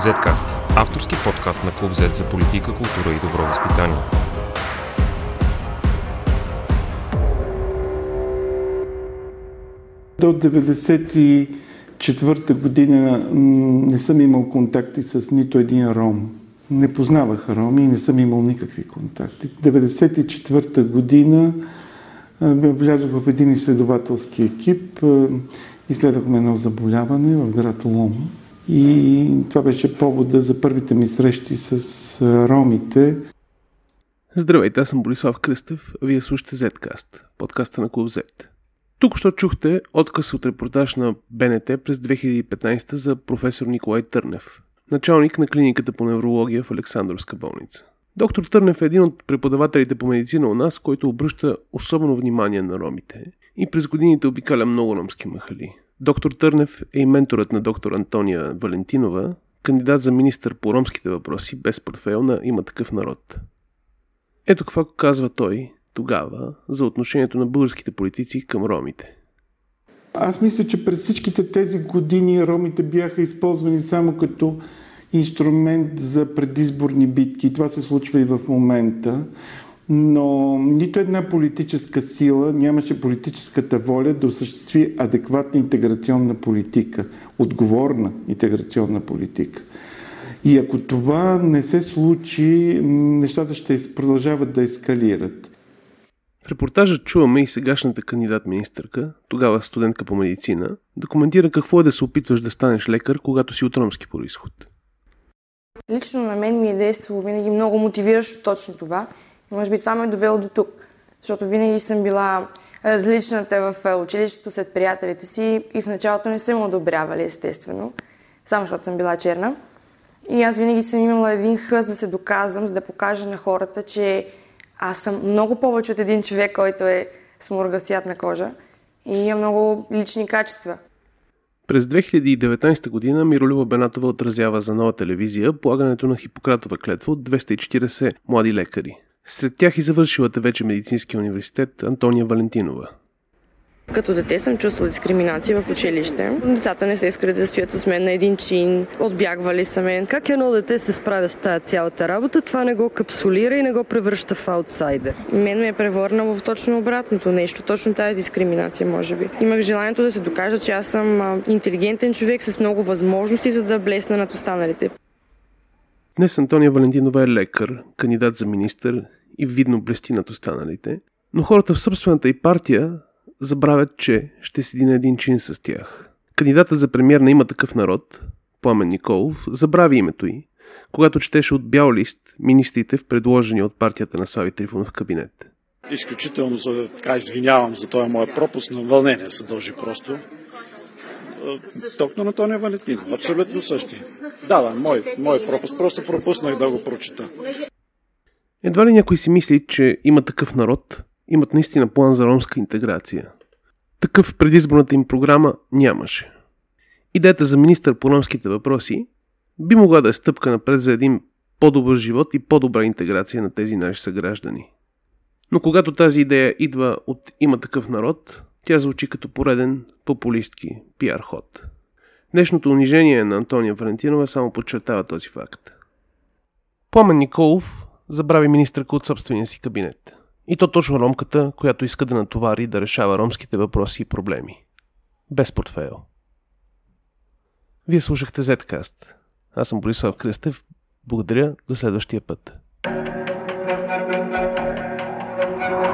Zcast – авторски подкаст на Клуб Z за политика, култура и добро възпитание. До 1994 година не съм имал контакти с нито един ром. Не познавах роми и не съм имал никакви контакти. 1994 година влязох в един изследователски екип. Изследвахме едно заболяване в град Лом и това беше повода за първите ми срещи с ромите. Здравейте, аз съм Борислав Кръстев, а вие слушате Zcast, подкаста на Клуб Z. Тук що чухте отказ от репортаж на БНТ през 2015 за професор Николай Търнев, началник на клиниката по неврология в Александровска болница. Доктор Търнев е един от преподавателите по медицина у нас, който обръща особено внимание на ромите и през годините обикаля много ромски махали. Доктор Търнев е и менторът на доктор Антония Валентинова, кандидат за министър по ромските въпроси без портфейл на Има такъв народ. Ето какво казва той тогава за отношението на българските политици към ромите. Аз мисля, че през всичките тези години ромите бяха използвани само като инструмент за предизборни битки. Това се случва и в момента но нито една политическа сила нямаше политическата воля да осъществи адекватна интеграционна политика, отговорна интеграционна политика. И ако това не се случи, нещата ще продължават да ескалират. В репортажа чуваме и сегашната кандидат-министърка, тогава студентка по медицина, да коментира какво е да се опитваш да станеш лекар, когато си от ромски происход. Лично на мен ми е действало винаги много мотивиращо точно това – може би това ме е довело до тук, защото винаги съм била различната в е, училището след приятелите си и в началото не съм одобрявали, естествено, само защото съм била черна. И аз винаги съм имала един хъз да се доказвам, за да покажа на хората, че аз съм много повече от един човек, който е с мургасият кожа и има много лични качества. През 2019 година Миролюба Бенатова отразява за нова телевизия полагането на Хипократова клетва от 240 млади лекари. Сред тях и завършилата вече медицински университет Антония Валентинова. Като дете съм чувствала дискриминация в училище. Децата не се искали да стоят с мен на един чин, отбягвали са мен. Как едно дете се справя с тази цялата работа, това не го капсулира и не го превръща в аутсайдер? Мен ме е превърнало в точно обратното нещо, точно тази дискриминация, може би. Имах желанието да се докажа, че аз съм интелигентен човек с много възможности, за да блесна над останалите. Днес Антония Валентинова е лекар, кандидат за министър и видно блести над останалите, но хората в собствената и партия забравят, че ще седи на един чин с тях. Кандидатът за премьер на има такъв народ, Пламен Николов, забрави името й, когато четеше от бял лист министрите в предложения от партията на Слави Трифонов кабинет. Изключително за, така извинявам за този моят пропуск, но вълнение се дължи просто. Доктор Антония Валентин, абсолютно същи. Да, да, мой, мой пропуск. Просто пропуснах да го прочита. Едва ли някой си мисли, че има такъв народ, имат наистина план за ромска интеграция. Такъв в предизборната им програма нямаше. Идеята за министър по ромските въпроси би могла да е стъпка напред за един по-добър живот и по-добра интеграция на тези наши съграждани. Но когато тази идея идва от има такъв народ, тя звучи като пореден популистки пиар ход. Днешното унижение на Антония Валентинова само подчертава този факт. Пламен Николов забрави министърка от собствения си кабинет. И то точно ромката, която иска да натовари да решава ромските въпроси и проблеми. Без портфейл. Вие слушахте Zcast. Аз съм Борислав Кръстев. Благодаря. До следващия път.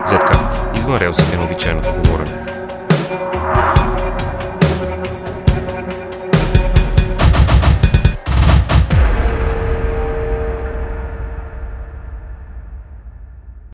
Zcast. Извън релсите на обичайното говорене.